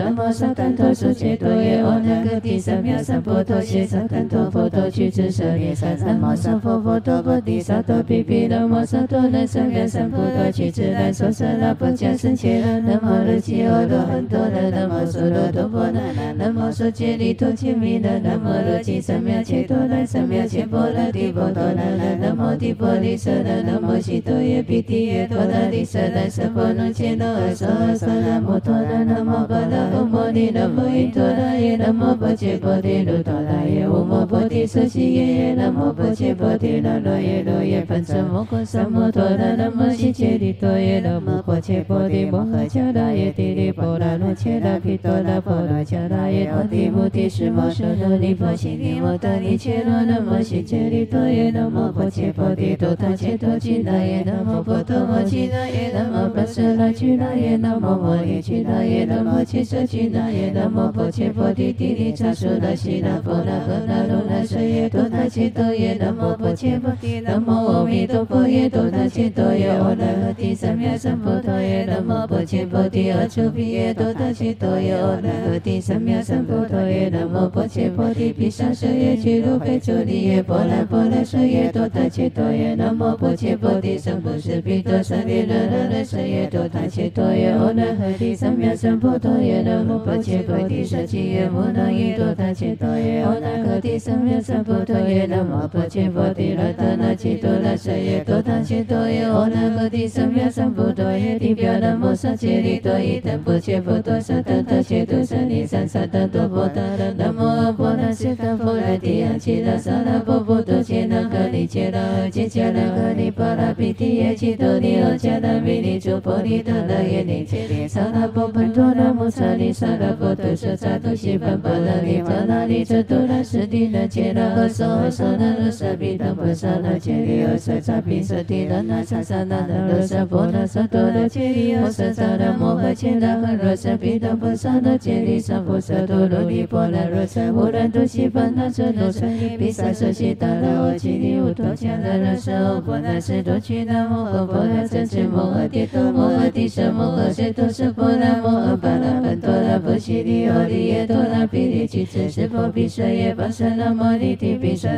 南无萨怛多苏揭多耶，阿那格提萨妙萨婆多谢萨怛多佛多曲智舍利萨，南无萨佛佛多波提萨多毗毗，南无萨多那萨妙萨婆多曲智南娑舍那婆迦僧伽那，南无日吉阿罗汉多那，南无娑罗多婆那，南无娑揭利多揭弥那，南无罗吉萨妙切多那，萨妙切波那提波多那，南无提波利舍那，南无悉多耶毗提耶多那利舍那，舍婆那切那阿娑阿娑那摩多那，南无巴那唵摩尼南无因陀那耶，南无波切波提卢多那耶，唵摩波提舍悉耶耶，南无波切波提那罗耶罗耶，梵僧摩诃萨摩多那，南无悉揭利多耶，南无波切波提摩诃迦那耶，提利波那罗切那毗多那婆罗迦那耶，阿提摩提什摩舍那尼婆悉尼摩达尼切罗，南无悉揭利多耶，南无波切波提多他切多吉那耶，南无波多摩吉那耶，南无波舍那吉那耶，南无摩尼吉那耶，南无切舍吉那耶，南无波切波提提利叉苏那悉那婆那诃那罗那舍耶多他切多耶，南无波切波提，南无阿弥陀佛耶多他切多耶，阿那诃提三藐三菩提耶，南无波切波提阿阇毗耶多他切多耶，阿那诃提三藐三菩提耶，南无波切波提毗沙舍耶俱卢贝丘利耶波罗波罗舍耶多他切多耶，南无波切波提僧不施毗多舍利那那那舍耶多他切多耶，阿那诃提三藐三菩提耶，南无波切波提舍吉耶摩那耶多他切多耶，阿那诃提三藐三菩提耶，南无波切波提罗多那切多那舍耶多他切多耶，阿那诃提三藐三菩提耶，地表南无萨揭利多伊等波切波多萨等他切多舍利三萨等多波达那南无阿婆那悉达婆罗提亚切那萨那波波多切那格利切那阿切切那格利巴拉毗提耶切多尼阿迦那弥尼诸婆利达那耶尼切利萨那波本多那摩萨利萨那波多舍萨多西班巴那利巴那利遮多那舍地那切那阿娑阿娑那罗舍毗当波萨那切利阿萨萨毗舍地那那萨萨那那罗舍波那萨多那切利阿萨萨那摩诃切那诃罗舍毗当波萨那切利萨婆萨多罗利波那罗舍波那多西班那遮那舍毗萨舍悉达那阿吉利乌多迦那罗舍欧婆那舍多취那摩诃婆那真智摩诃帝多摩诃帝舍摩诃舍多舍婆那摩诃巴那本多那波悉利欧利耶多那毗利俱胝舍婆毗舍耶巴舍那摩利提毗舍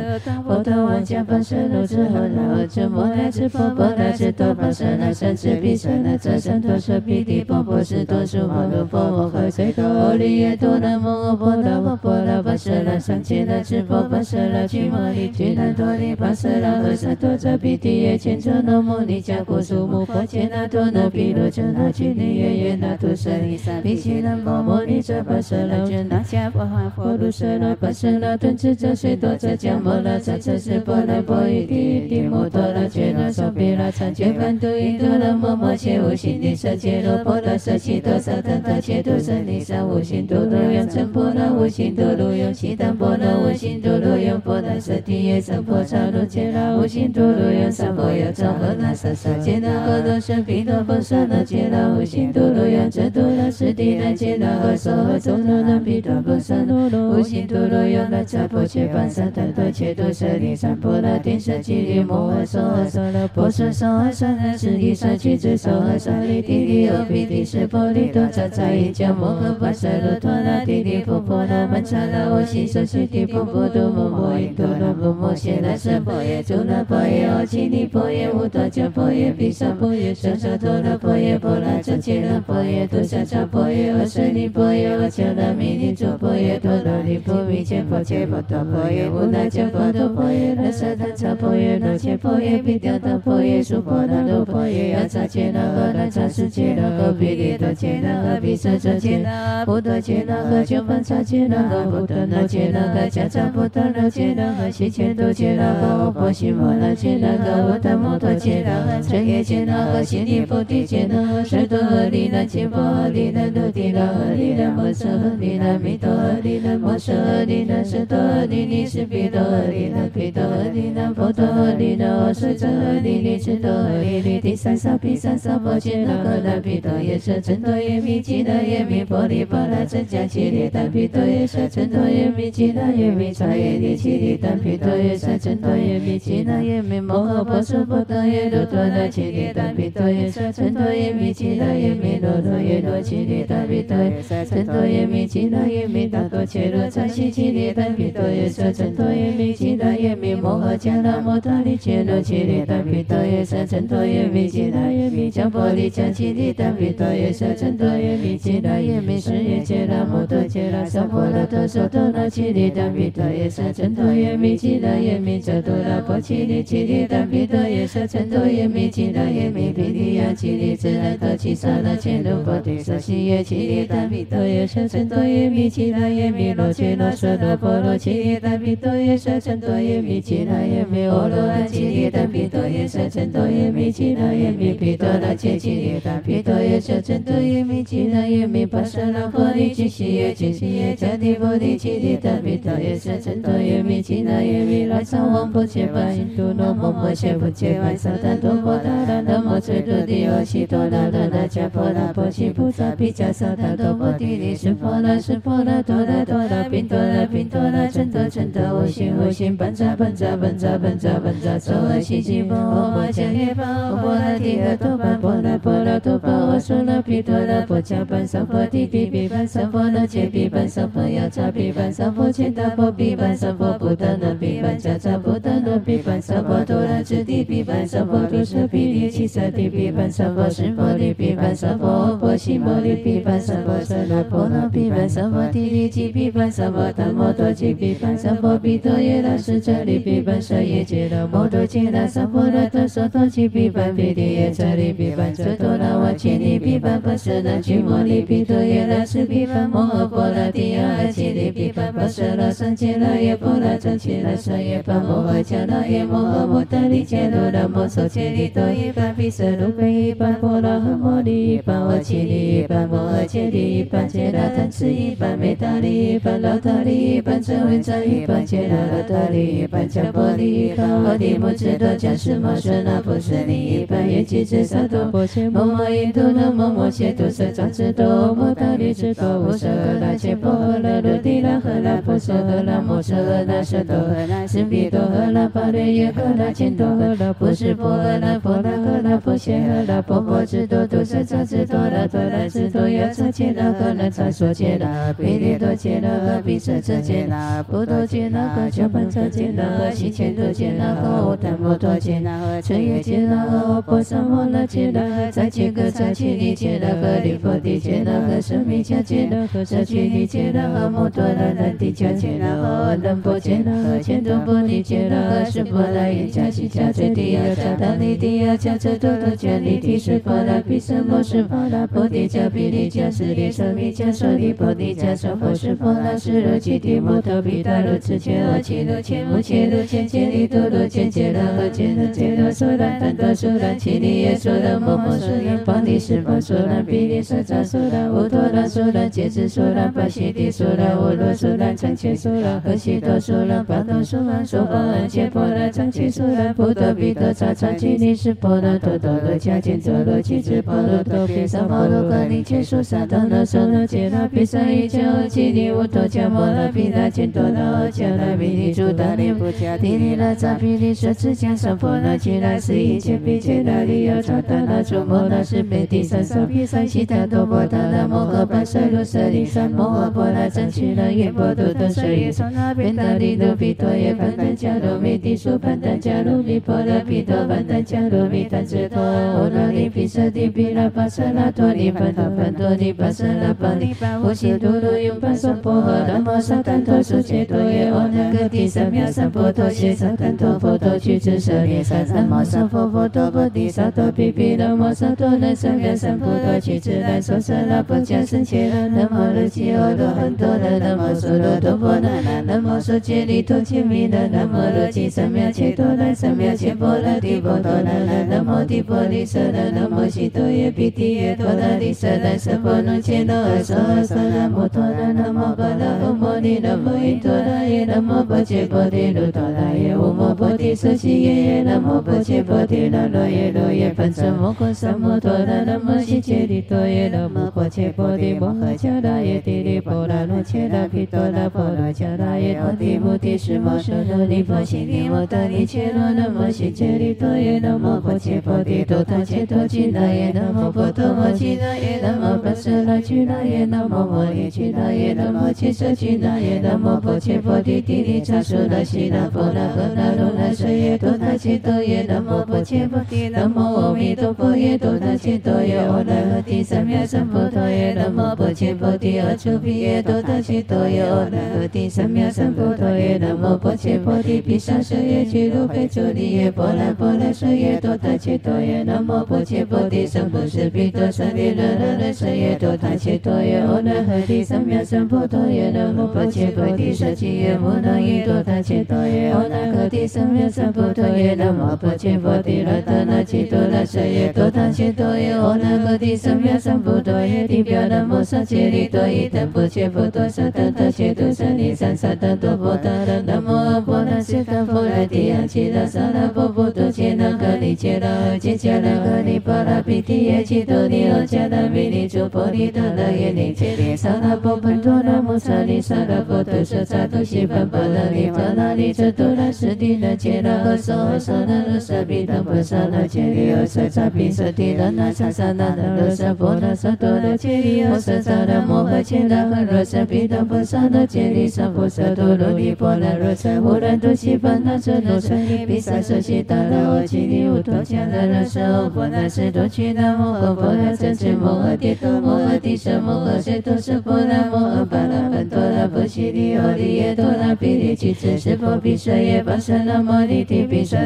波多王迦巴舍罗遮诃那阿遮摩那遮婆婆那遮多巴舍那善智毗舍那遮善多舍毗提婆婆是多数摩罗婆摩诃最多欧利耶多那摩诃婆那摩婆那巴舍那上切那智婆巴舍那俱摩利俱那多利巴舍那诃舍多遮毗提耶千遮那摩尼迦古苏摩婆切那多那毗罗遮那俱尼耶耶那多舍利萨毗悉那摩摩尼遮巴舍那遮那迦婆哈婆卢舍那巴舍那顿智遮水多遮迦摩那遮遮是波那波伊提提摩多那觉那手毗那参觉梵度伊多那摩摩切无心地舍切罗婆那舍悉多萨等他切多舍利萨无心多罗用真婆那无心多罗用悉当婆那无心多罗用婆那舍提耶僧婆刹罗切那无心多罗用三婆要超和那萨萨切那诃多舍毗多婆萨那切那无心多罗用真多那舍提那切那诃娑诃娑那那毗多婆萨那无心多罗用那迦婆切般萨等多切多舍利三婆那天舍吉利摩诃娑诃娑那婆舍娑诃娑那舍利舍俱胝娑诃娑利提利欧毗提舍婆利多扎扎伊迦摩诃巴舍罗陀那提利婆婆那曼荼那我悉舍悉提婆婆多摩摩伊多那摩摩谢那舍婆耶诸那婆耶阿吉利婆耶无多迦婆耶毗沙婆耶舍舍多那婆耶婆那遮切那婆耶多舍迦婆耶阿舍利婆耶阿迦那弥尼诸婆耶多那利婆弥切婆切婆多婆耶无那迦婆多婆耶那舍他叉婆耶那切婆耶毗雕多婆耶娑婆那多婆耶亚扎切那诃那扎世切那诃毗利多切那诃毗舍遮切那菩提切那诃鸠梵叉切那诃菩提那切那诃迦扎菩提那切那诃悉切多切那诃婆悉摩那切那诃菩提摩多切那诃真耶切那诃悉尼菩提切那诃舍多诃利那切婆诃利那多提那诃利那摩舍诃利那弥多诃利那摩舍诃利那舍多诃利尼是毗多诃利那毗多诃利那婆多诃利那阿舍遮诃利尼智多诃利利第三萨毗三萨摩切那诃那毗多耶舍真多耶弥吉那耶弥婆利波那真迦吉利但毗多耶舍真多耶弥吉那耶弥叉耶利吉利但毗多耶舍真多耶弥吉那耶弥摩诃婆娑婆多耶罗多那吉利但毗多耶舍真多耶弥吉那耶弥罗多耶罗吉利但毗多耶舍成多耶弥吉那耶弥达多切罗扎西吉利达比多耶舍成多耶弥吉那耶弥摩诃迦那摩达利切罗吉利达比多耶舍成多耶弥吉那耶弥迦波利迦吉利达比多耶舍成多耶弥吉那耶弥是耶切那摩多切那萨婆拉多娑多那吉利达比多耶舍成多耶弥吉那耶弥遮多拉波吉利吉利达比多耶舍成多耶弥吉那耶弥毗利亚吉利自然多吉萨那切罗波提萨西耶吉利达比多耶舍成多耶弥吉那耶弥罗切罗舍罗波罗吉利达比多耶舍成多耶弥吉那耶弥欧罗安吉利达比多耶舍成多耶弥吉那耶弥毗多那切吉利达比多耶舍成多耶弥吉那耶弥巴舍那波利吉西耶吉西耶迦提波利吉利达比多耶舍成多耶弥吉那耶弥拉萨王波切巴印度那摩摩切波切巴萨达多波达拉那摩切多迪欧西多那那那迦婆那波西菩萨毗迦萨达多波提利是婆那是婆那多那多那宾多那宾多那真多真多无心无心班扎班扎班扎班扎班扎娑罗西吉摩摩迦耶巴波那提诃多巴波那波那多巴我娑那毗多那波迦班萨婆提毗毗班萨婆那切毗班萨婆雅扎毗班萨婆切达婆毗班萨婆布达那毗班迦扎布达那毗班萨婆多那智地毗班萨婆多舍毗利七萨地毗班萨婆释摩利毗班萨婆婆西摩利毗班萨婆舍那婆那毗班萨婆提利吉毗班萨婆达摩多吉毗班萨婆毗多耶那是这里毗班舍耶杰那摩多杰那萨婆那多娑多吉毗班毗利耶这里毗班遮多那瓦切利毗班巴舍那居摩利毗多耶那是毗班摩诃波那提亚阿吉利毗班巴舍那三切那耶波那真切那舍耶班摩诃迦那耶摩诃摩达利切罗那摩娑切利多耶班毗舍卢贝一班波那诃摩利一班瓦切利一班摩诃切利一班切那贪吃一班美达利一班老达利一班真文扎一班切那拉达利一班迦波利一班瓦提摩智多迦什摩舍那波舍利一班耶吉智萨多波切摩摩耶多那摩摩切多舍扎智多摩达利智多无舍诃那切波诃那卢提那诃那波舍诃那摩舍诃那舍多诃那斯比多诃那巴雷耶诃那千多诃那波士波诃那波那诃那波切诃那波波智多多舍扎智多那多那智多呀扎切那诃那扎所切那毗利多切那诃毗舍遮切那波多切那诃迦班扎切那诃西切多切那诃乌檀摩多切那诃彻夜切那诃波萨摩那切那诃扎切格扎切利切那诃利佛地切那诃舍密迦切那诃扎切利切那诃摩多那那地迦切那诃南波切那诃千多波利切那诃是波那耶迦西迦最地亚迦达利地亚迦遮多多迦利提是波那毗舍摩是波那波地迦毗利迦是利舍密迦舍利波地迦舍佛是波那是罗吉提摩多毗达罗智切阿切罗切摩切罗切切利多罗切切那诃切那切那娑兰丹多娑兰切利耶娑兰摩摩娑兰巴利是巴娑兰毗利舍扎娑兰乌多那娑兰羯子娑兰巴西地娑兰乌罗娑兰长切娑兰和西多娑兰巴多娑兰娑波安切波那长切娑兰波多毗多扎扎切利是波那多多罗迦见多罗吉智波罗多毗萨摩罗格利切娑萨多那娑那切那毗萨一切阿吉利乌多迦摩那毗那见多那阿迦那毗利主达利布迦提利那扎毗利舍智迦萨婆那切那是一切毗切那利亚扎达那主摩那是贝提萨萨毗萨悉达多波达那摩诃巴舍罗舍利萨摩诃波那真切那耶波多多舍耶娑那毗那利多毗多耶盘丹迦罗弥地苏盘丹迦罗弥波那毗多盘丹迦罗弥丹智多欧那利毗舍地毗那巴舍那多利盘多盘多尼巴舍那巴利巴无悉多罗用巴娑婆诃那摩萨怛多苏切多耶欧那个地三藐三波多谢萨怛多佛多趣智舍利萨三摩萨佛佛多波地萨多毗毗那摩萨多那三藐三菩多趣智那娑舍那波迦僧切那摩罗揭欧罗汉多那那摩娑罗多波那那那摩娑揭利多揭弥那那摩罗揭三藐切多那三藐切波罗提波多那那那摩提波利舍那那摩悉多耶毗提耶多那利舍那舍波那切那阿舍阿舍那摩多那那摩巴那诃摩提南无因陀罗耶南无波切波提卢陀罗耶无摩波提舍悉耶耶南无波切波提那罗耶罗耶盘遮摩诃萨摩陀罗南无悉揭利多耶南无波切波提摩诃迦达耶提利波罗罗切达毗多拉波罗迦达耶摩提摩提什摩舍罗尼波悉尼摩达尼切罗南无悉揭利多耶南无波切波提多他切多吉那耶南无波多摩吉那耶南无波舍那吉那耶南无摩耶吉那耶南无切舍吉那耶南无波切波提提利扎苏那西那波那诃那罗那舍耶多他切多耶南无波切波提南无阿弥陀佛耶多他切多耶阿那诃提三藐三菩提耶南无波切波提阿处毗耶多他切多耶阿那诃提三藐三菩提耶南无波切波提毗沙舍耶俱卢贝丘利耶波罗波罗舍耶多他切多耶南无波切波提三不施毗多舍利那那那舍耶多他切多耶阿那诃提三藐三菩提耶南无波切波提舍吉耶摩那耶多他切多耶阿那诃提三藐三菩提耶南无波切波提罗他那切多那舍耶多他切多耶阿那诃提三藐三菩提耶提表南无萨切利多伊等波切波多萨等他切多舍利三萨等多波达那南无阿婆那悉达佛来提亚切那萨那波波多切那格利切那阿切切那格利巴拉比提耶切多尼阿切那比利诸波利达那耶尼切利萨那波本多那摩萨利萨那波多舍萨多西班巴那利巴那利遮多那斯蒂那切那阿萨阿萨那罗萨比那波萨那切利阿萨萨比萨蒂那那萨萨那那罗萨波那萨多那切利阿萨萨那摩诃切那诃罗萨比那波萨那切利萨波萨多罗利波那罗萨波那多西班那遮那舍利比萨舍西达那阿切利乌多切那那舍欧波那舍多切那摩诃波那真智摩诃提多摩诃提舍摩诃舍多舍波那摩诃巴那本多那波悉利欧利耶多那比利吉智是波比舍耶巴舍那摩利提比舍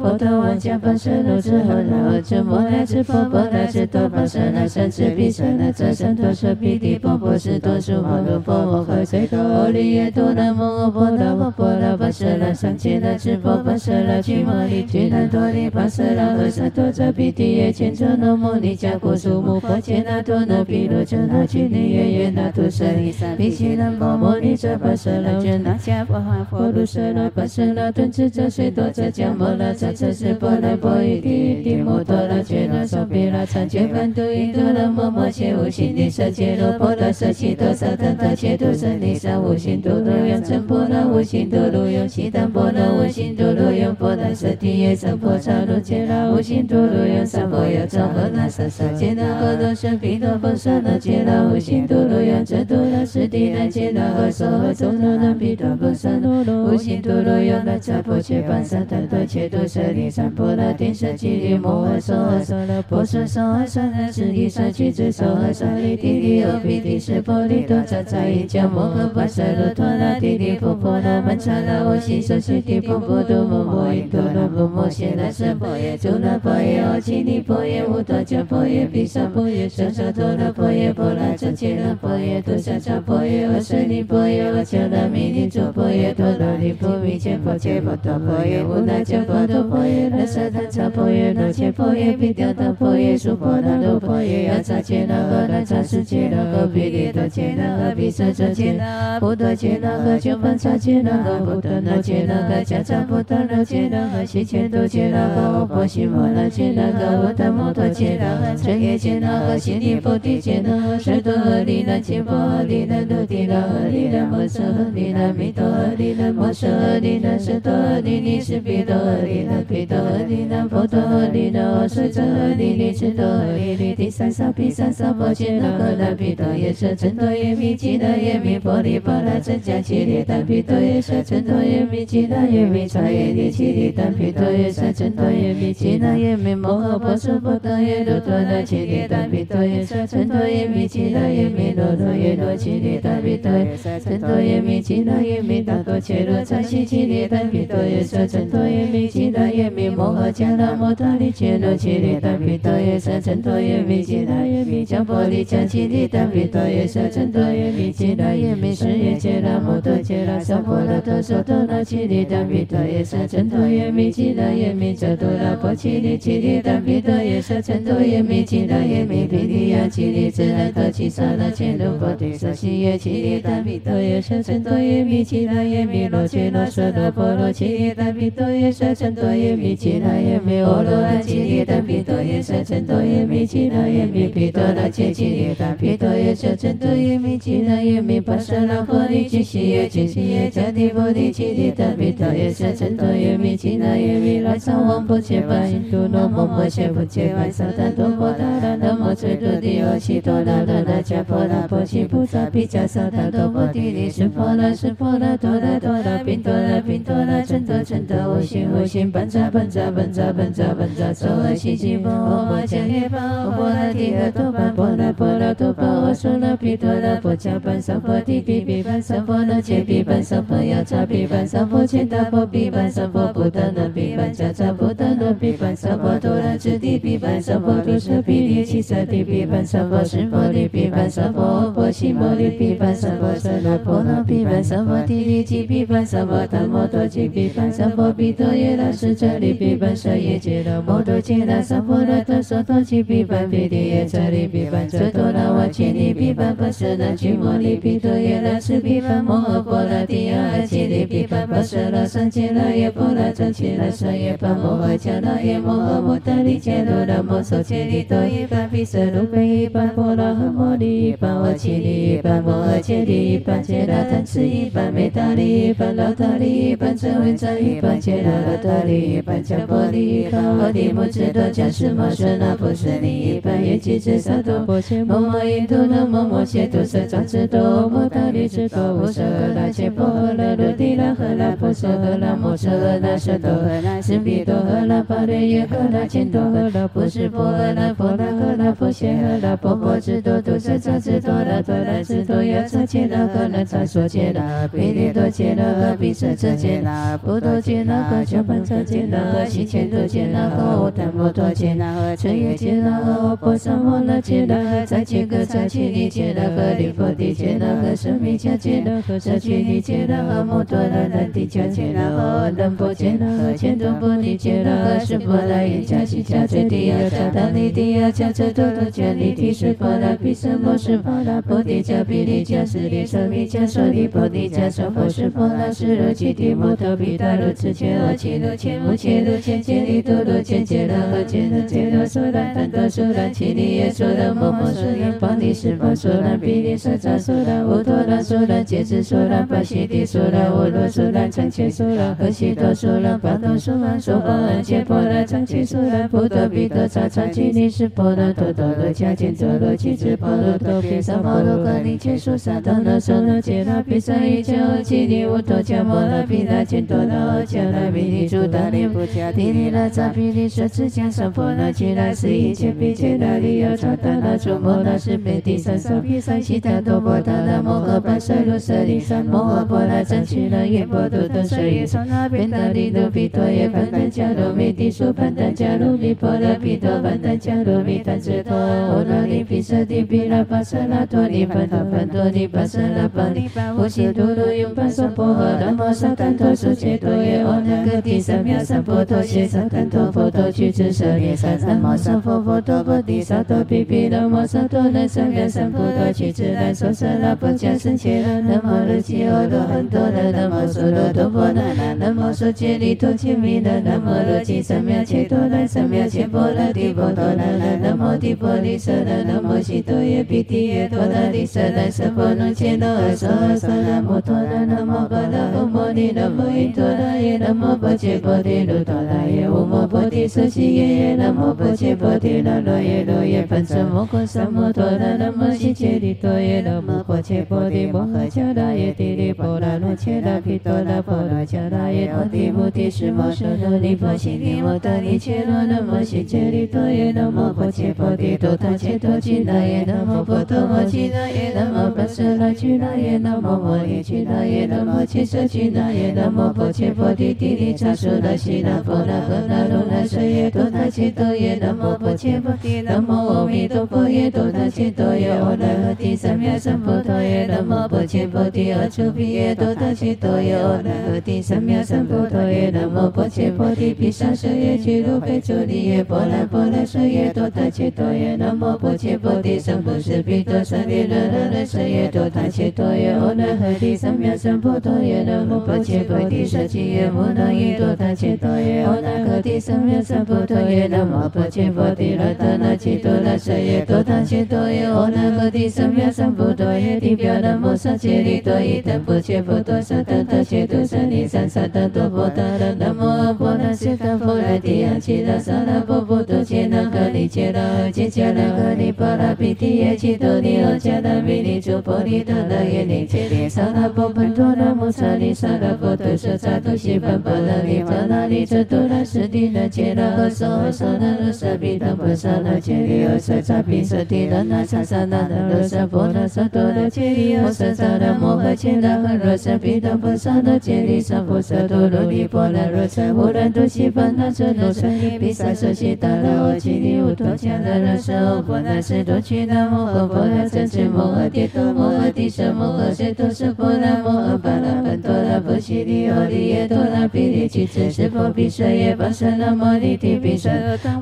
波多王迦巴舍罗智诃那阿智摩那智波波那智多巴舍那善智比舍那遮身多舍比提波波是多数摩罗波摩诃随多欧利耶多那摩诃波那波波那巴舍那上切那智波巴舍那居摩利居那多利巴舍那诃舍多遮比提耶千遮那摩尼迦古苏摩婆切那多那毗罗遮那居尼耶耶那图舍利萨比悉那摩摩尼遮巴舍那遮那迦波哈婆卢舍那巴舍那顿智遮水多遮迦摩那遮遮是波那波伊提提摩多那觉那娑毗那参觉梵度伊多那摩摩切无心地舍切罗波那舍悉多萨等他切多舍利无心多罗用成波那无心多罗用悉当波那无心多罗用波那舍提耶三波刹罗切那无心多罗用三波耶昭和那萨萨切那诃多舍毗多波萨那切那无心多罗用遮多那舍提那切那诃娑诃娑那那毗多波萨那无心多罗用那迦婆切般萨他多切多舍利三波那天舍吉利摩诃娑诃娑那波舍娑诃娑那是利舍去智娑诃娑利提利欧毗提是波利多扎扎伊迦摩诃巴舍罗陀那提利婆婆那曼荼那我悉舍悉提婆婆多摩摩伊多那摩摩谢那舍婆耶周那婆耶阿奇利婆耶无多迦婆耶毗沙婆耶舍舍多那婆耶婆那遮切那婆耶多舍迦婆耶阿舍利婆耶阿迦那弥利诸婆耶多那利婆弥切婆切婆多婆耶无那迦婆多婆耶那舍他迦婆耶那切婆耶毗雕多婆耶娑婆那多婆耶阿扎切那诃那扎世切那诃毗利多切那诃毗舍遮切那菩多切那诃鸠曼扎切那诃菩多那切那诃迦扎菩多那切那诃悉切多切那阿婆悉摩那切那诃无他摩多切那诃遮耶切那诃悉利菩提切那诃舍多诃利那切婆诃利那多提那诃利那摩舍诃利那弥多诃利那摩舍诃利那舍多诃利尼是毗多诃利那毗多诃利那佛陀诃利那阿舍遮诃利尼是多诃利利提三萨毗三萨婆切那诃那毗多耶舍真多耶弥吉那耶弥婆利巴那真迦切利但毗多耶舍真多耶弥吉那耶弥查耶利切利但毗多耶舍真多耶弥吉那耶弥摩诃婆娑婆多耶罗多那切利但毗多耶舍真多耶弥吉那耶弥罗罗耶罗切利但毗多耶舍真多耶弥吉那耶弥达多切罗参悉切利但毗多耶舍真多耶弥吉那耶弥摩诃迦那摩达利切罗切利但毗多耶舍真多耶弥吉那耶弥迦婆利迦切利但毗多耶舍真多耶弥吉那耶弥是耶切那摩多切那萨婆那多娑多那切利但毗多耶舍真多耶弥吉那耶弥遮多那婆切利切利但毗多耶舍真多耶弥吉那耶弥毗利亚切利自那多吉萨那切罗婆提舍悉耶切利但毗多耶舍陈多耶弥其那耶弥罗揭罗娑罗波罗揭耶达毗多耶舍陈多耶弥其那耶弥欧罗阿揭耶达毗多耶舍陈多耶弥其那耶弥毗多那揭揭耶达毗多耶舍陈多耶弥其那耶弥巴舍那婆利揭西耶揭西耶迦提婆利揭耶达毗多耶舍陈多耶弥其那耶弥拉萨王婆揭巴印度罗摩摩揭婆揭巴萨达多婆达拉那摩揭多地欧悉多那那那迦婆那婆悉菩萨毗迦萨达多婆地利是婆那是婆那多那多那宾多那宾多那真多真多无心无心班扎班扎班扎班扎班扎娑罗悉悉波摩迦耶巴波那提诃多班波那波那多巴我娑那毗多那波迦班萨婆提毗毗班萨婆那揭毗班萨婆亚扎毗班萨婆切达婆毗班萨婆布达那毗班迦扎布达那毗班萨婆多那智地毗班萨婆多舍毗利七地毗班萨婆释婆利毗班萨婆婆悉摩利毗班萨婆舍那婆那毗班萨婆提利吉毗班萨婆达摩多吉毗班萨婆毗多耶那是这里毗班舍耶揭那摩多揭那萨婆那多娑多吉毗班毗地耶这里毗班遮多那瓦揭利毗班巴舍那居摩利毗多耶那是毗班摩诃波那提阿揭利毗班巴舍那三揭那耶波那真揭那舍耶班摩诃迦那耶摩诃摩达利揭罗那摩娑揭利多耶班毗舍卢贝一班波那诃摩利一班瓦揭利一班摩诃揭利一班揭那贪吃一班美达利一班老达利一班真文真一班揭那老达利一班迦波利一班我地母智多迦什摩舍那波舍利一班耶吉智萨多波切摩摩耶多那摩摩切多舍长智多摩达利智多无舍诃那切波诃那罗地那诃那波舍诃那摩诃那舍多诃那斯毗多诃那巴雷耶诃那千多诃那波士波诃那波那诃那波谢诃那波波智多多舍长智多那多那智多耶萨切那诃那萨所切那毗利多切那诃毗舍遮切那波多切那诃迦班遮切那诃悉切多切那诃乌檀摩多切那诃彻夜切那诃波萨摩那切那诃再切个再切利切那诃利佛地切那诃舍密迦切那诃舍切利切那诃摩多那那地迦切那诃能波切那诃千多波利切那诃是波那耶迦悉迦最地呀迦达利地呀迦遮多多迦利提是波那毗舍摩是波那波地迦毗利迦是利舍密迦舍利波地迦舍佛是波那是如吉提摩多毗达如此切阿切如切无切如切切利多如切切那诃切那切那娑那坦多娑那切利耶娑那摩摩娑耶波利是波娑那毗利舍扎娑那无多那娑那羯子娑那巴悉地娑那无罗娑那长切娑那诃悉多娑那巴多娑那娑波安切波那长切娑那不多毗多扎长切利是波那多多罗迦见多罗切智波罗多毗萨摩罗诃利切娑萨多那娑那切那毗萨一切阿切利无多迦摩那毗那见多那阿迦那毗利诸大利不迦提利那扎毗利舍智迦萨婆那切那是一切毗切那利亚扎达那诸摩那是毗地三萨毗萨悉达多波达那摩诃般舍卢舍利三摩诃波那真气那耶波多多舍耶娑那毗达利卢毗多耶盘丹迦卢弥地苏盘丹迦卢弥波那毗多盘丹迦卢弥丹智多欧那利毗舍地毗那巴舍那多利盘多盘多利巴舍那巴利巴呼悉度卢用巴娑婆诃那摩萨堪陀苏切多耶欧那个地三藐三波多谢萨堪陀佛陀去智舍利三三摩萨佛佛陀婆地萨多毗毗那摩萨多那三藐三波多去智那娑舍那波迦僧切那那摩罗揭欧罗汉多那那摩娑罗多婆那那那摩娑揭利多揭弥那那摩罗揭三藐切多那三藐切波那地波多那那那摩地波利舍那那摩悉多耶毗地耶多那利舍那舍波那切那阿娑阿娑那摩多那那摩巴那唵摩尼那摩依多那耶那摩波切波地卢多那耶唵摩波地舍悉耶耶那摩波切波地那罗耶罗耶梵遮摩诃萨摩多那那摩悉切利多耶那摩波切波地摩诃迦那耶地利波那罗切那毗多那波那迦那耶摩地摩地是摩舍那利波悉利摩达利切罗那摩悉切利多耶那摩波切波地多他切多吉那耶那摩波多摩吉那耶那摩巴舍那吉那耶那摩摩利吉那耶那摩切舍吉那耶那摩波切波地地利查苏那悉那波那诃那罗那舍耶多他切多耶那摩波切波地那摩阿弥陀佛耶多他切多耶阿那诃地三藐三菩提耶那摩波切波地阿处毗耶多他切多耶阿那诃帝三藐三菩提耶，南无波切波提毗沙舍耶，俱卢贝丘利耶，波罗波罗舍耶，多他切多耶，南无波切波提三菩提毗多舍利那那那舍耶，多他切多耶，阿那诃帝三藐三菩提耶，南无波切波提舍吉耶，摩那耶，多他切多耶，阿那诃帝三藐三菩提耶，南无波切波提那那那切多那舍耶，多他切多耶，阿那诃帝三藐三菩提耶，地表南无萨切利多伊等波切波多萨等他切多舍利三萨等多波达那南无阿婆那悉达婆罗提亚切那萨那波波多切那格利切那阿切切那格利巴拉比提耶切多尼阿切那弥尼诸婆利达那耶尼切利萨那波本多那摩萨利萨那波多舍萨多西班巴那利巴那利遮多那舍地那切那阿萨阿萨那那萨比当波萨那切利阿萨萨比舍地那那萨萨那那那萨波那萨多那切利阿萨萨那摩诃切那诃罗萨比当波萨那切利萨波萨多罗利波那罗萨波那多西班那遮那舍比萨舍西达那阿切利乌多迦那那舍欧波那舍多去那摩诃波那真智摩诃帝多摩诃帝舍摩诃舍多舍波那摩诃巴那本多那波西利欧利耶多那比利吉智舍波比舍耶巴舍那摩利提比舍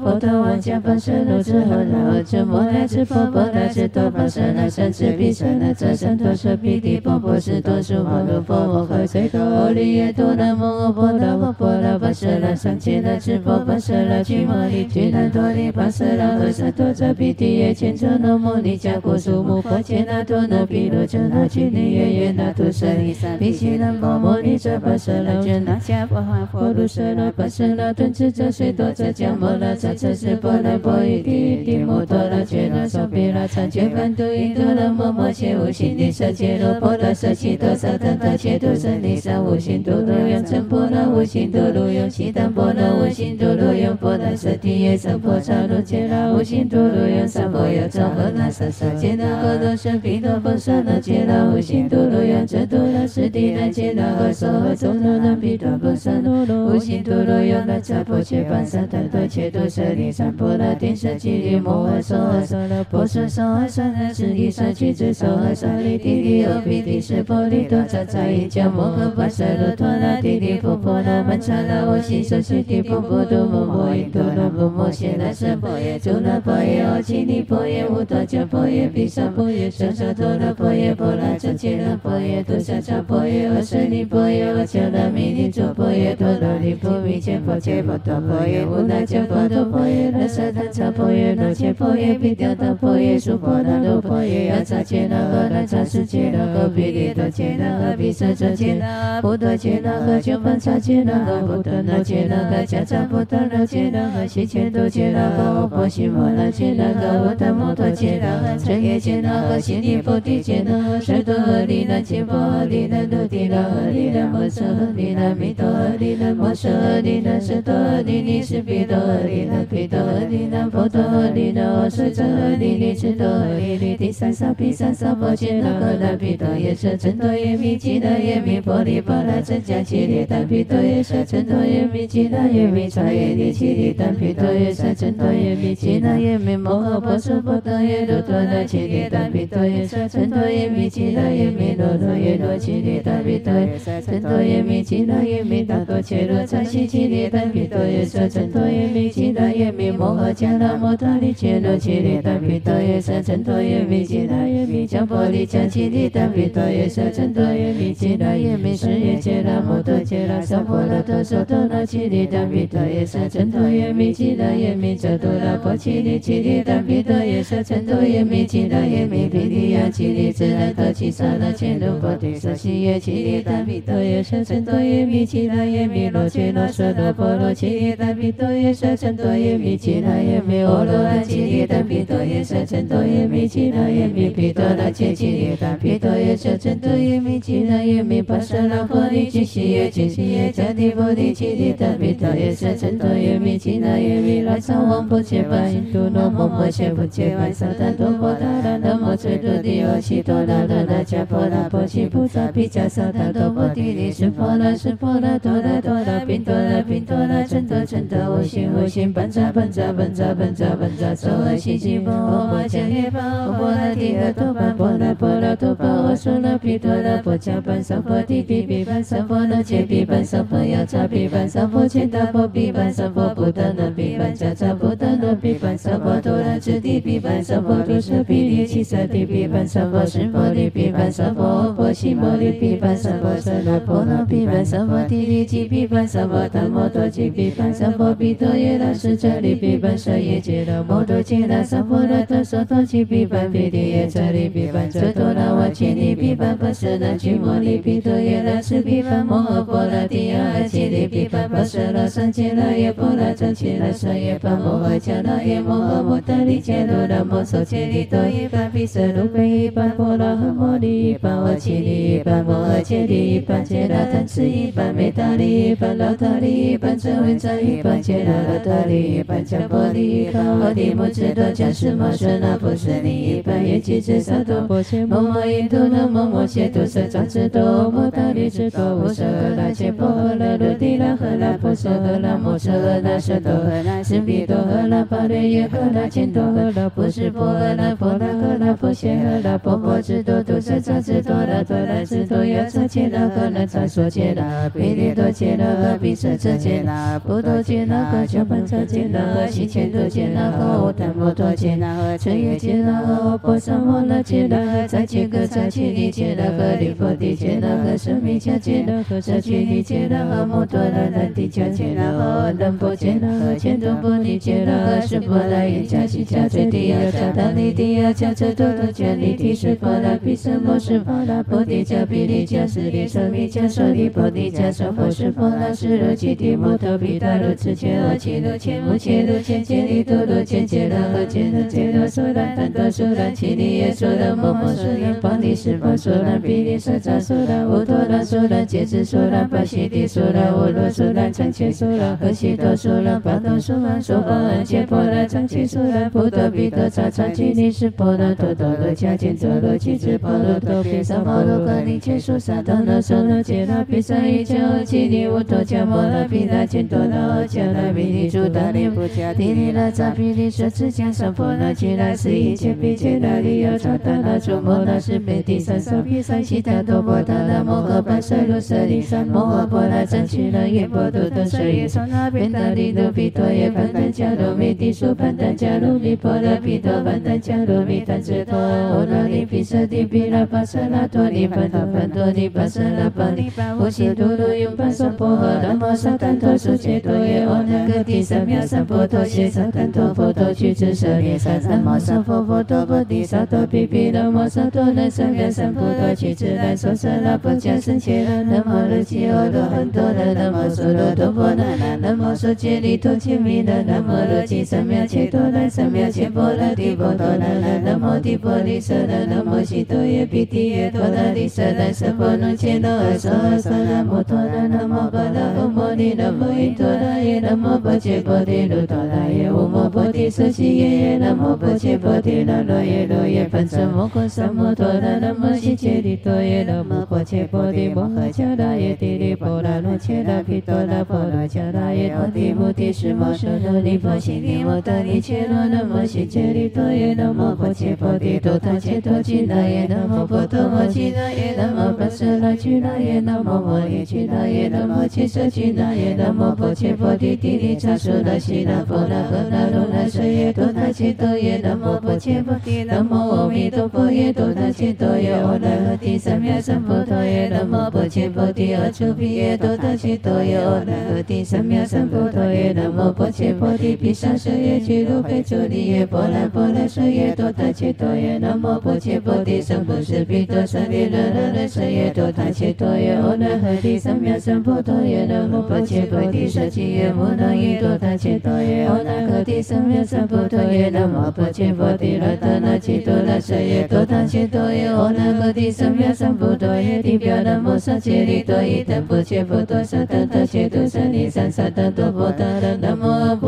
波多王迦巴舍罗智诃那阿智摩那智波波那智多巴舍那善智比舍那遮善多舍比提波波士多数摩罗波摩诃最多利耶多那摩诃波那摩波那巴舍那上切那智波巴舍那居摩利居那多利巴舍那诃舍多遮比提耶千遮那摩尼迦果苏摩诃切那多那毗罗遮那居尼耶耶那多舍利萨比悉那摩摩尼遮巴舍那遮那迦波哈波卢舍那巴舍那顿智遮水多遮迦摩那遮遮是波那波伊提提摩多那觉那所比那参觉梵度伊多那摩摩切无心地舍切罗波那舍悉多萨等他切多舍利萨无心多罗用真波那无心多罗用悉当波那无心多罗用波那舍提耶萨婆萨罗切那无心多罗用萨婆耶扎诃那萨萨切那诃多舍毗多波萨那切那无心多罗用真多那舍提那切那诃娑诃娑那那毗多波萨那无心多罗用那迦婆切般萨等多切多舍利三波那天舍吉利摩诃娑诃娑那波舍娑诃娑那舍利萨俱胝娑诃娑利提利欧毗提舍波利多扎扎伊迦摩诃巴舍罗陀那提利婆婆那曼荼那我悉舍悉提婆婆多摩摩伊多那摩摩羯那舍婆耶诸那婆耶阿悉尼婆耶无多迦婆耶毗沙婆耶舍舍多那婆耶婆那遮切那婆耶多舍迦婆耶阿舍利婆耶阿迦那弥尼诸婆耶多那利婆弥切婆切婆多婆耶无那迦婆多婆耶那舍他迦婆耶那切婆耶毗雕多婆耶娑婆那多婆耶亚扎切那诃那扎世切那诃毗利多切那诃毗舍遮切那菩多切那诃鸠梵萨切那诃菩多那切那诃迦扎菩多那切那诃悉切多切那诃婆悉摩那切那诃无他摩多切那诃真耶切那诃悉尼菩提切那诃舍多诃利那切婆诃利那多提那诃利那摩舍诃利那弥多诃利那摩舍诃利那舍多诃利尼是毗多诃利那毗多诃利那婆多诃利那阿舍遮诃利尼智多诃利利第三萨毗三萨摩切那诃那毗多耶舍真多耶弥吉那耶弥婆利波那真迦吉利但毗多耶舍真多耶弥吉那耶弥察耶利吉利但毗多耶舍真多耶弥吉那耶弥摩诃婆娑婆多耶罗多那吉利但毗多耶舍真多耶弥吉那耶弥罗罗耶罗吉利但毗多耶舍真多耶弥吉那耶弥达多切罗扎西吉利但毗多耶舍真多耶弥吉那耶弥摩诃迦那摩他利切罗吉利但毗多耶舍真多耶弥吉那耶弥迦婆利迦吉利但毗多耶舍真多耶弥吉那耶弥是耶切那摩多切那萨婆那多娑多那吉利但毗多耶舍真多耶弥吉那耶弥遮多那婆吉利吉利但毗多耶舍真多耶弥吉那耶弥毗利亚吉利自然多吉萨那切罗婆提舍西耶吉利但毗多耶舍真多耶弥吉那耶弥罗切那舍那婆罗吉利但毗多耶舍真多耶弥吉那耶弥欧罗安吉利但毗多耶舍真多耶弥吉那耶弥毗多那切吉利但毗多耶舍真多耶弥吉那耶弥巴舍那婆利吉西耶吉西耶迦提婆利吉利达比达耶舍真多耶弥吉那耶弥拉萨王波切巴印度那摩摩切布切巴萨达多波达拉那摩切多地欧西多拉拉那迦婆拉波西菩萨毗迦萨达多波地利是婆拉是婆拉多拉多拉宾多拉宾多拉真多真多无心无心班扎班扎班扎班扎班扎娑罗西吉波摩迦耶巴波拉提诃多巴波拉波拉多巴我娑罗毗多拉波迦班萨婆提比比班萨婆那切比班萨婆要扎比班萨婆切达婆比班萨婆不达那比班迦扎不达那比班萨婆多拉智地比班萨婆多舍比利七萨地比班萨婆是摩利比班萨婆婆西摩利比班萨婆舍那婆那比班萨婆提利吉比班萨婆达摩多吉比班萨婆比多耶拉是这里比班舍耶杰拉摩多杰拉萨婆那多娑多吉比班比利耶这里比班这多拉瓦切利比班巴舍那吉摩利比多耶拉是比班摩诃波拉提亚阿吉利比班巴舍那三杰拉耶波拉真切拉舍耶班摩诃迦那耶摩诃摩达利切罗那摩娑切利多耶班比舍卢贝一班波拉诃摩利一班瓦切利一班摩诃切利一班切拉贪吃一班梅达利一班老达利一班真文扎一班切拉拉达利一班迦波利一班我的摩智多迦什摩舍那不舍利一班耶吉智萨多波切摩摩耶多那摩摩切多舍扎智多摩达利智多无舍那切波诃那卢地那诃那波舍诃那摩舍诃那舍多诃那是比多诃那巴雷耶诃那千多诃那波是波诃那波那诃那波谢诃那波波智多多舍扎智多那多那智多耶扎切那诃那扎所切那比利多切那诃比舍遮切那波多切那诃迦班遮切那诃西切多切那诃乌檀摩多切那诃彻夜切那诃波萨摩那切那诃扎切格扎切利切那诃利波提切那诃舍密迦切那诃舍切利切那诃摩多那那提迦切那诃南波切那诃千多波利切那诃是波那耶迦西迦最地亚迦达利地亚迦遮多多迦利提是波那毗舍摩是波那波提迦毗利迦是利舍密迦舍利波提迦舍佛是波那是罗吉提摩托毗达罗智切阿切罗切摩切罗切切利多罗切切那诃切那切罗娑那坦多娑那切利耶娑那摩摩娑那巴利是波娑那毗利舍扎娑那乌陀那娑那羯子娑那巴西提娑那乌罗娑那长切娑那诃悉多娑那巴多娑那娑巴安切波那长切娑那菩提毗多扎扎切利是波那多多罗迦见多罗吉智波罗多毗萨摩罗诃利切娑萨多那娑那切那毗萨一切阿切利乌陀迦摩那毗那见多那阿迦那毗利诸大利布迦提利那扎毗利舍智迦萨婆那切那是一切毗切那利亚扎达那诸摩那是毗提萨萨毗萨悉达多波达那摩诃巴舍罗舍利萨摩诃波那真切那耶波多多舍耶娑那毗达利多毗多耶盘丹迦罗弥提苏盘丹迦罗弥波那毗多盘丹迦罗弥丹智多欧那利毗舍提毗那巴舍那多利盘多盘多尼巴舍那巴尼巴无悉多罗用巴娑婆诃那摩萨坦多苏切多耶欧那个提萨妙萨婆多谢萨坦多佛多去智舍利萨三摩萨佛佛多波提萨多毗毗那摩萨多那三藐三菩多去智那娑舍那波迦僧切那摩罗揭欧罗汉多那那摩娑罗多波那那那摩娑揭利多切弥那那摩罗揭三藐切多那三藐切波罗提波多那那那摩提波利舍那那摩悉多耶毗提耶多那利舍那舍波那切那阿娑阿娑那摩多那那摩巴那唵摩尼那摩因多那耶那摩波切波提卢多那耶唵摩波提舍悉耶耶那摩波切波提那罗耶罗耶盘舍摩诃萨摩多那那摩悉切利多耶那摩波切波提摩诃迦那耶提利波那罗切那毗多那波罗迦那耶摩提菩提是摩舍那利波悉利摩达利切罗那摩悉切利多耶那摩波切波提多他切多吉那耶那摩波多摩吉那耶那摩巴舍那吉那耶那摩摩耶吉那耶那摩切舍吉那耶那摩波切波提提利扎苏那悉那波那诃那罗那舍耶多他切多耶那摩波切波提那摩阿弥陀佛耶多他切多耶阿那诃提三藐三菩提耶那摩波切波提阿处毗耶多他切多耶阿那诃提三藐三菩提耶那摩波切波提毗沙舍耶俱卢贝遮利耶波那波那舍耶多他切多耶那摩波切波提僧不是毗多舍利那那那舍耶多他切多耶阿那诃提三藐三菩提耶那摩波切波提舍吉耶摩那耶多他切多耶阿那诃提三藐三菩提耶那摩波切波提那他那切多那舍耶多他切多耶阿那诃提三藐三菩提耶提表那摩萨切利多伊等波切波多萨等他切多舍利三萨达多波达拉南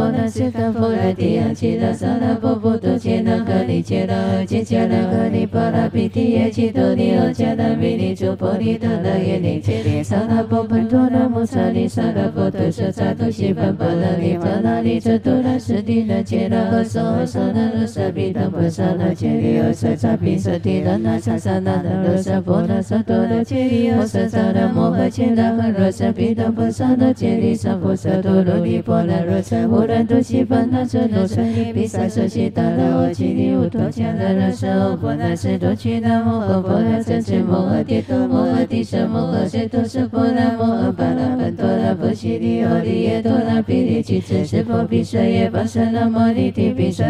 无阿婆那斯达佛拉提亚吉拉萨拉波波多杰那格里杰拉尔杰加拉格里巴拉比提耶吉多尼尔加拉比尼朱波利达拉耶尼杰里萨拉波本多拉摩萨利萨拉波多舍萨多西巴巴拉里巴拉里遮多拉斯蒂那杰拉和萨和萨那罗萨比达波萨那杰里尔萨萨比萨蒂拉那萨萨那那罗萨波那萨多拉杰里尔萨萨那摩诃杰拉和罗萨比达波萨那杰里萨波萨多罗尼波那罗萨乌兰多西巴那遮罗萨比萨舍西达拉我吉里乌多加拉罗萨欧波那斯多吉那摩诃波那真智摩诃帝多摩诃帝舍摩诃舍多舍波那摩诃巴那本多拉波西里欧利耶多那比利吉智是波比舍耶巴舍那摩利提比舍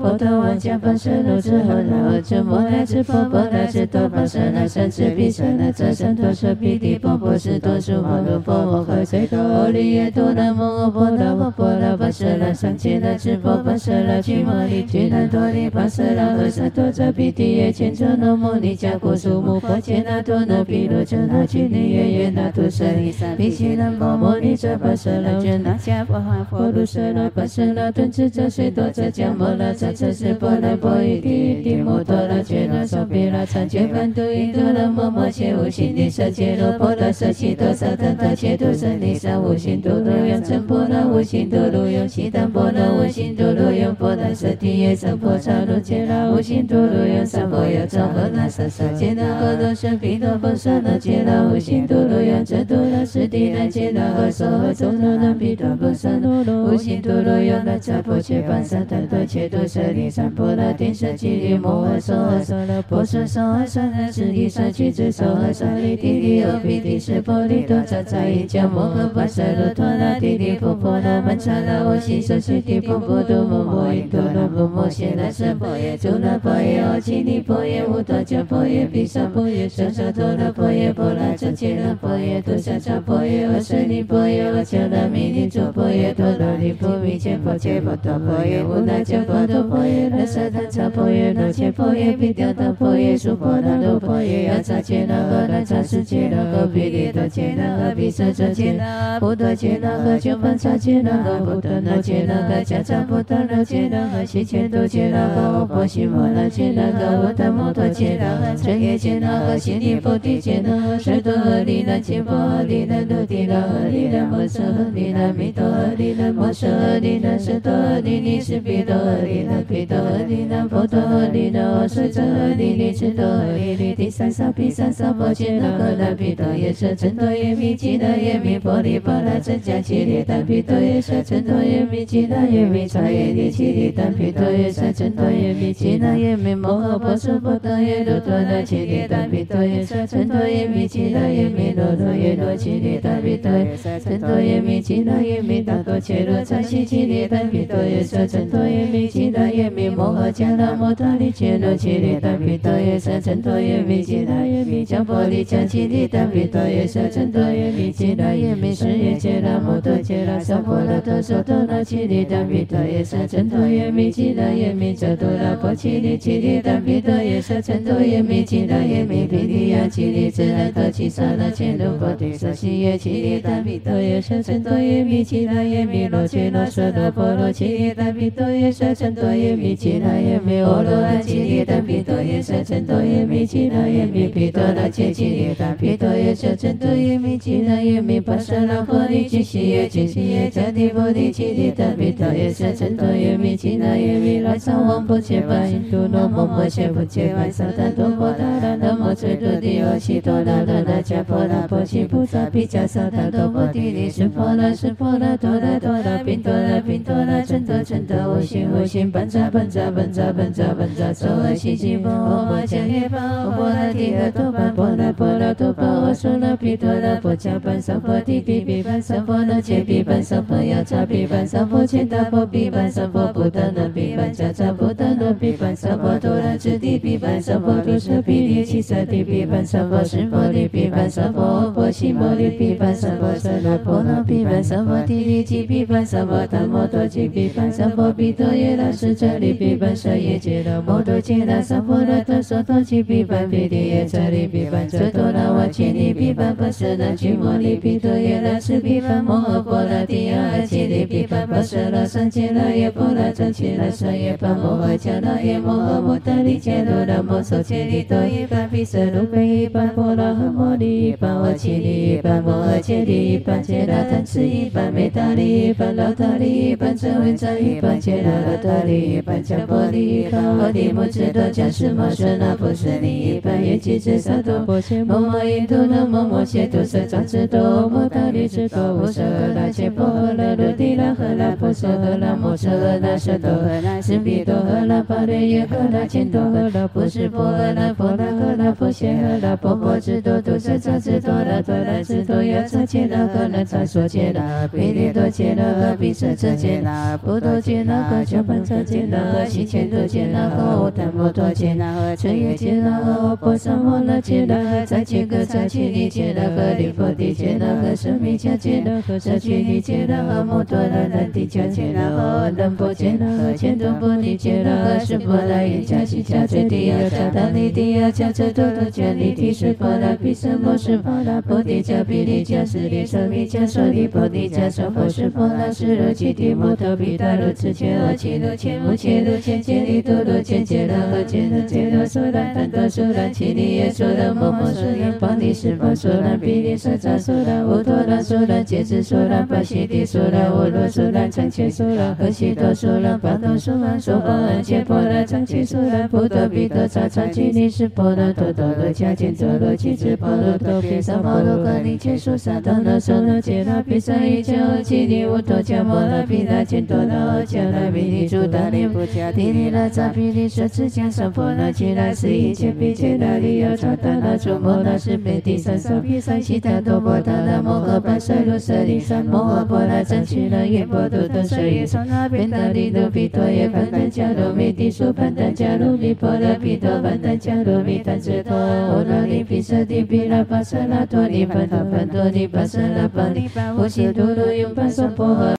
波多王加巴舍罗智诃那诃智摩那智波波那智多巴舍那善智比舍那遮善多舍比提波波是多数摩罗波摩诃随多欧利耶多那摩诃波那波波那巴舍那善切那智波巴舍那居摩利居那多利巴舍那诃舍多遮比提耶千遮那摩尼迦果树木婆切那多那毗罗遮那居尼耶耶那多舍利萨比西那摩摩尼遮巴舍那遮那迦波哈佛卢舍那巴舍那顿智遮水多遮迦摩那遮遮是波那波伊提提摩多那觉那所比那参觉梵度伊多那摩摩切无心地舍切罗波那舍悉多萨特特切多舍利萨无心多罗用真波那无心多罗用悉当波那无心多罗用波那舍提耶僧波萨罗切那无心多罗用三波耶藏和那萨萨切那诃多舍毗多波萨那切那无心多罗用遮多那舍提那切那诃娑诃娑那那毗多波萨那无心多罗用那迦波切班萨特多切多舍利三波那天舍吉利摩诃娑诃娑那波舍娑诃娑那舍利舍去之娑诃娑利提利欧毗提舍波利多扎扎伊迦摩诃巴舍罗陀那提利婆婆那曼刹那我悉舍悉提婆婆多摩摩伊多罗摩摩谢那舍婆耶周那婆耶奥吉尼婆耶无多迦婆耶毗沙婆耶舍舍多那婆耶婆那遮切那婆耶多萨迦婆耶阿舍尼婆耶阿迦那弥尼周婆耶多罗尼婆弥切婆切婆多婆耶无那迦婆多婆耶那萨坦查婆耶那切婆耶毗雕多婆耶苏婆那多婆耶阿扎切那诃那扎斯切那诃毗利多切那诃毗舍遮切那波多切那诃鸠班扎切那诃波多那切那诃迦扎波多那切那诃悉切多切那诃欧婆悉摩那切那诃波多摩多切那诃遮耶切那诃悉尼波提切那诃舍多诃利那切波诃利那多提那诃利那摩舍诃利那弥多诃利那摩舍诃利那舍多诃利尼是毗多诃利那毗多诃利那波多诃利那阿舍遮诃利尼是多诃利利第三萨毗三萨婆切那诃那毗多耶舍真多耶弥吉那耶弥婆利巴那真迦吉利那毗多耶舍真多弥吉那耶弥查耶利吉利但毗多耶舍真多耶弥吉那耶弥摩诃婆娑婆多耶罗多那吉利但毗多耶舍真多耶弥吉那耶弥罗罗耶罗吉利但毗多耶舍真多耶弥吉那耶弥达多切罗查西吉利但毗多耶舍真多耶弥吉那耶弥摩诃迦那摩他利切罗吉利但毗多耶舍真多耶弥吉那耶弥迦婆利迦吉利但毗多耶舍真多耶弥吉那耶弥是耶切那摩多切那萨婆那多娑多那吉利但毗多耶舍真多耶弥吉那耶弥遮多那婆吉利吉利但毗多耶舍真多耶弥吉那耶弥毗利亚吉利自然多七萨那切罗波提萨西耶吉利但毗多耶舍真多耶弥吉那耶弥罗切罗舍罗波罗吉利但毗多耶舍真多耶弥吉那耶弥欧罗安吉利但毗多耶舍真多耶弥吉那耶弥毗多那切吉利但毗多耶舍真多耶弥吉那耶弥巴舍那婆利吉西耶吉西耶迦提婆利吉利但毗多耶舍真多耶弥吉那耶弥拉萨王婆切巴印度罗摩摩切婆切巴萨达多婆达拉那摩切多地欧悉多那那那迦波那波悉菩萨毗迦萨达多婆提利是波那是婆那多那多那宾多那宾多那真多真多无心无心班扎班扎班扎班扎班扎娑诃悉悉波摩摩迦耶巴波那提诃多班波那波那多波阿娑那毗多那婆迦班萨婆提毗毗班萨婆那切毗班萨婆亚叉毗班萨婆切达婆毗班萨婆布达那毗班迦叉布达那毗班萨婆多那智地毗班萨婆多舍毗利七萨地毗班萨婆释摩利毗班萨婆婆悉摩利毗班萨婆舍那婆那毗班萨婆提利吉毗班萨婆达摩多吉毗班萨婆毗多耶那是这里毗班舍耶杰那摩多杰那萨婆那多娑多吉毗班毗利耶这里毗班遮多那瓦吉尼利毗跋波舍那居摩利毗多耶那斯毗跋摩诃波罗提亚阿揭利毗跋波舍那三揭那耶波那藏揭那舍耶跋摩诃迦那耶摩诃摩达利揭罗那摩娑揭利多耶跋毗舍卢贝依般波罗诃摩利依般瓦揭利依般摩诃揭利依般揭那贪吃依般美达利依般老达利依般遮文遮依般揭那罗达利依般迦波利依般摩地摩智多迦释摩舍那波舍利依般耶吉智萨多波切摩摩依多那摩摩切多舍扎智多摩达利智多无舍那切波诃那罗地那诃那波舍诃那摩舍诃那舍多诃那斯毗多诃那巴雷耶诃那千多诃那波士波诃那波那诃那波谢诃那波波智多多舍扎智多那多那智多耶扎切那诃那扎所切那毗利多切那诃毗舍遮切那波多切那诃迦班遮切那诃悉切多切那诃檀摩多切那诃彻夜切那诃波萨摩那切那诃扎切格扎切利切那诃利波提切那诃舍密迦切那诃舍去利切那诃摩多那那提迦切那诃能波切那诃千多波利切那诃是波那耶迦悉迦最地亚迦达利地亚迦遮多多迦利提是波那毗舍摩是波那波提迦毗利迦是利舍密迦舍利波提迦舍波是波那是罗吉提摩多毗达罗次切阿切罗切摩切罗切切利多罗切切那诃切那切那娑兰坦多娑兰切利耶娑兰摩摩娑耶波利是波娑兰毗利舍扎娑兰无多那娑兰羯子娑兰巴悉地娑兰无罗娑兰长切娑兰诃悉多娑兰巴多娑兰娑波安切波那长切娑兰不多彼多扎扎切利是波那多多罗迦见多罗切智波罗多毗萨摩罗诃利切娑萨多那娑那切那毗萨伊切阿切利无多迦摩那毗那切多那阿迦那毗利主达利不迦提利那扎毗利舍智迦萨婆那切那斯一切毗切那利亚扎达那主摩那是贝提三萨毗萨悉达多波达那摩诃般舍卢舍利三摩诃波那藏去那耶波多多舍耶娑那边达利多毗多耶盘丹迦罗弥地苏盘丹迦罗弥波罗毗多盘丹迦罗弥丹智多欧那利毗舍地毗那巴舍那多利盘多盘多利巴舍那巴利巴呼悉多罗用巴娑婆诃。